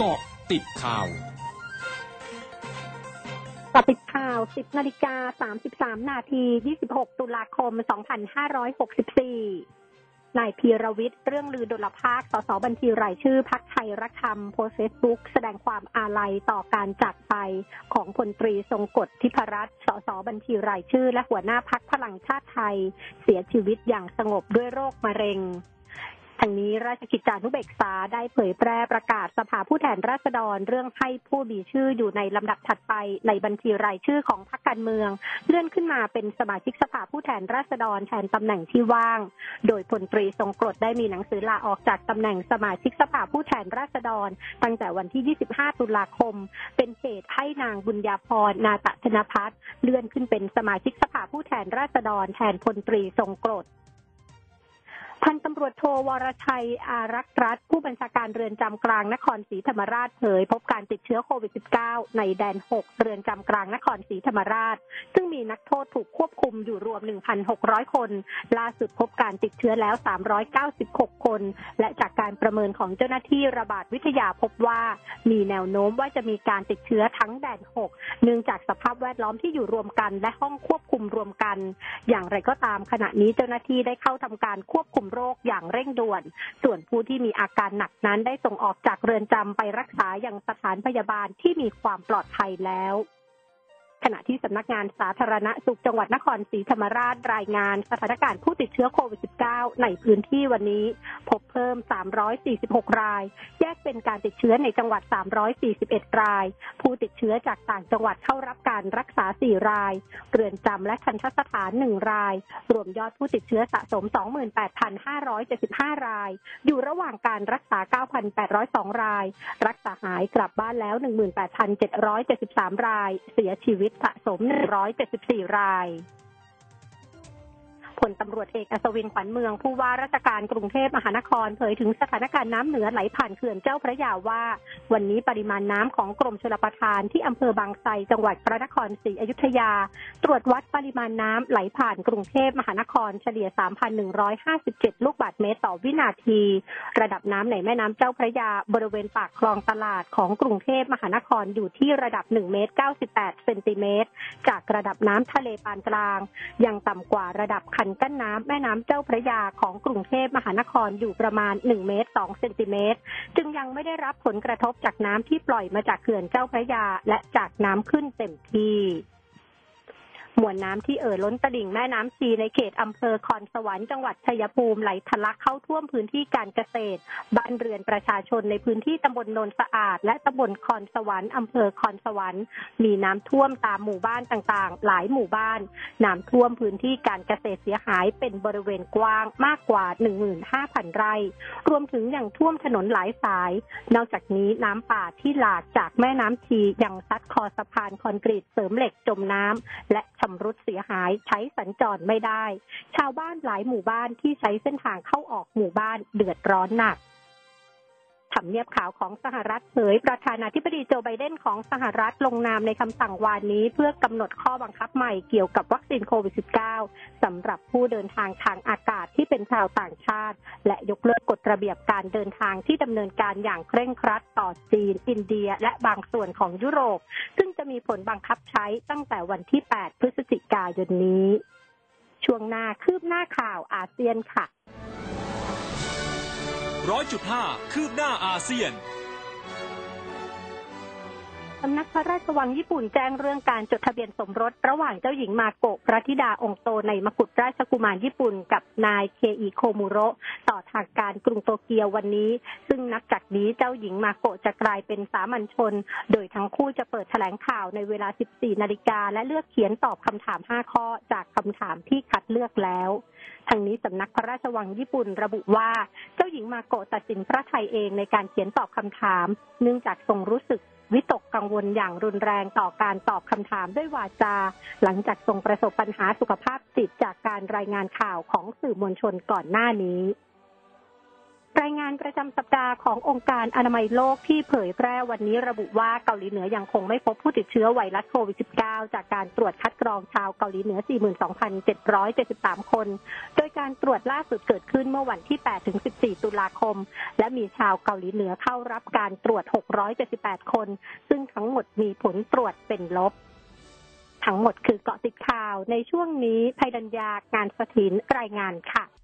เกาะติดข่าวกาะติดข่าว 10นาฬิกา33 นาที 26 ตุลาคม 2564นายพีรวิทย์เรื่องลือดลภาค สสบัญชีรายชื่อพักไทยรักธรรมโพสเฟซบุ๊กแสดงความอาลัยต่อการจากไปของพลตรีทรงกฎทิพรัตน์ สสบัญชีรายชื่อ และหัวหน้าพักพลังชาติไทย เสียชีวิตอย่างสงบด้วยโรคมะเร็ง ทางนี้ราชกิจจานุเบกษาได้เผยแพร่ประกาศสภาผู้แทนราษฎร เรื่องให้ผู้มีชื่ออยู่ในลำดับถัดไปในบัญชีรายชื่อของพรรคการเมือง เลื่อนขึ้นมาเป็นสมาชิกสภาผู้แทนราษฎรแทนตำแหน่งที่ว่าง โดยพลตรีทรงกรดได้มีหนังสือลาออกจากตำแหน่งสมาชิกสภาผู้แทนราษฎร ตั้งแต่วันที่ 25 ตุลาคม เป็นเหตุให้นางบุญญาพรนาตธนพัฒน์เลื่อนขึ้นเป็นสมาชิกสภาผู้แทนราษฎร แทนพลตรีทรงกรด พันตำรวจโทวรชัยอารักษ์รัฐ ผู้บัญชาการเรือนจำกลางนครศรีธรรมราชเผย พบการติดเชื้อโควิด -19 ในแดน 6 เรือนจำกลางนครศรีธรรมราช ซึ่งมีนักโทษถูกควบคุมอยู่รวม 1,600 คน ล่าสุดพบการติดเชื้อแล้ว 396 คน และจากการประเมินของเจ้าหน้าที่ระบาดวิทยาพบว่ามีแนวโน้มว่าจะมีการติดเชื้อทั้งแดน 6 เนื่องจากสภาพแวดล้อมที่อยู่รวมกัน และห้องควบคุมรวมกัน อย่างไรก็ตามขณะนี้เจ้าหน้าที่ได้เข้าทำการควบคุมโรคอย่างเร่งด่วน ส่วนผู้ที่มีอาการหนักนั้นได้ส่งออกจากเรือนจำไปรักษาอย่างสถานพยาบาลที่มีความปลอดภัยแล้ว ขณะที่สำนักงานสาธารณสุขจังหวัดนครศรีธรรมราชรายงานสถานการณ์ผู้ติดเชื้อโควิด -19 ในพื้นที่วันนี้ พบเพิ่ม 346 ราย แยกเป็นการติดเชื้อในจังหวัด 341 ราย ผู้ติดเชื้อจากต่างจังหวัดเข้ารับการรักษา 4 ราย เรือนจำและทันทสถาน 1 ราย รวมยอดผู้ติดเชื้อสะสม 28,575 ราย อยู่ระหว่างการรักษา 9,802 ราย รักษาหายกลับบ้านแล้ว 18,773 ราย เสียชีวิตสะสม 174 ราย พลตำรวจเอกอัศวินขวัญเมือง ผู้ว่าราชการกรุงเทพมหานครเผยถึงสถานการณ์น้ำเหนือไหลผ่านเขื่อนเจ้าพระยาว่า วันนี้ปริมาณน้ำของกรมชลประทานที่อำเภอบางไทรจังหวัดพระนครศรีอยุธยา ตรวจวัดปริมาณน้ำไหลผ่านกรุงเทพมหานครเฉลี่ย 3,157 ลูกบาศก์เมตรต่อวินาที ระดับน้ำในแม่น้ำเจ้าพระยาบริเวณปากคลองตลาดของกรุงเทพมหานครอยู่ที่ระดับ1เมตร98เซนติเมตรจากระดับน้ำทะเลปานกลาง ยังต่ำกว่าระดับคันนกั้นน้ำแม่น้ำเจ้าพระยาของกรุงเทพมหานครอยู่ประมาณ 1 เมตร 2 เซนติเมตร จึงยังไม่ได้รับผลกระทบจากน้ำที่ปล่อยมาจากเขื่อนเจ้าพระยาและจากน้ำขึ้นเต็มที่ มวลน้ำที่เอ่อล้นตลิ่งแม่น้ำชีในเขตอำเภอคอนสวรรค์จังหวัดชัยภูมิไหลทะลักเข้าท่วมพื้นที่การเกษตร บ้านเรือนประชาชนในพื้นที่ตำบลโนนสะอาด และตำบลคอนสวรรค์อำเภอคอนสวรรค์ มีน้ำท่วมตามหมู่บ้านต่างๆ หลายหมู่บ้านน้ำท่วมพื้นที่การเกษตรเสียหายเป็นบริเวณกว้างมากกว่า 15,000 ไร่ รวมถึงยังท่วมถนนหลายสาย นอกจากนี้น้ำป่าที่หลากจากแม่น้ำชียังซัดคอสะพานคอนกรีตเสริมเหล็กจมน้ำและชำรุดเสียหายใช้สัญจรไม่ได้ ชาวบ้านหลายหมู่บ้านที่ใช้เส้นทางเข้าออกหมู่บ้านเดือดร้อนหนัก ทำเนียบขาวของสหรัฐเผยประธานาธิบดีโจไบเดนของสหรัฐลงนามในคำสั่งวานนี้ เพื่อกำหนดข้อบังคับใหม่เกี่ยวกับวัคซีนโควิด -19 สำหรับผู้เดินทางทางอากาศที่เป็นชาวต่างชาติ และยกเลิกกฎระเบียบการเดินทางที่ดำเนินการอย่างเคร่งครัดต่อจีน อินเดีย และบางส่วนของยุโรป ซึ่งจะมีผลบังคับใช้ตั้งแต่วันที่ 8 พฤศจิกายนนี้ ช่วงหน้าคืบหน้าข่าวอาเซียนค่ะ ร้อยจุดห้าคืบหน้าอาเซียนสำนักพระราชวังญี่ปุ่นแจ้งเรื่องการจดทะเบียนสมรส ระหว่างเจ้าหญิงมาโกะพระธิดาองค์โตในมกุฎราชกุมารญี่ปุ่น กับนายเคอิโคมุโระต่อทางการกรุงโตเกียววันนี้ ซึ่งนับจากนี้เจ้าหญิงมาโกะจะกลายเป็นสามัญชน โดยทั้งคู่จะเปิดแถลงข่าวในเวลา 14 นาฬิกาและเลือกเขียนตอบคำถาม 5 ข้อจากคำถามที่คัดเลือกแล้ว ทางนี้สำนักพระราชวังญี่ปุ่นระบุว่า เจ้าหญิงมาโกะตัดสินพระไทยเองในการเขียนตอบคำถาม เนื่องจากทรงรู้สึกวิตกกังวลอย่างรุนแรงต่อการตอบคำถามด้วยวาจา หลังจากทรงประสบปัญหาสุขภาพจิตจากการรายงานข่าวของสื่อมวลชนก่อนหน้านี้ รายงานประจำสัปดาห์ขององค์การอนามัยโลกที่เผยแพร่วันนี้ระบุว่าเกาหลีเหนือยังคงไม่พบผู้ติดเชื้อไวรัสโควิด -19 จากการตรวจคัดกรองชาวเกาหลีเหนือ 42,773 คน โดยการตรวจล่าสุดเกิดขึ้นเมื่อวันที่ 8-14 ตุลาคม และมีชาวเกาหลีเหนือเข้ารับการตรวจ 678 คน ซึ่งทั้งหมดมีผลตรวจเป็นลบทั้งหมดคือเกาะติดข่าวในช่วงนี้ภัยดัญญาการสถินรายงานค่ะ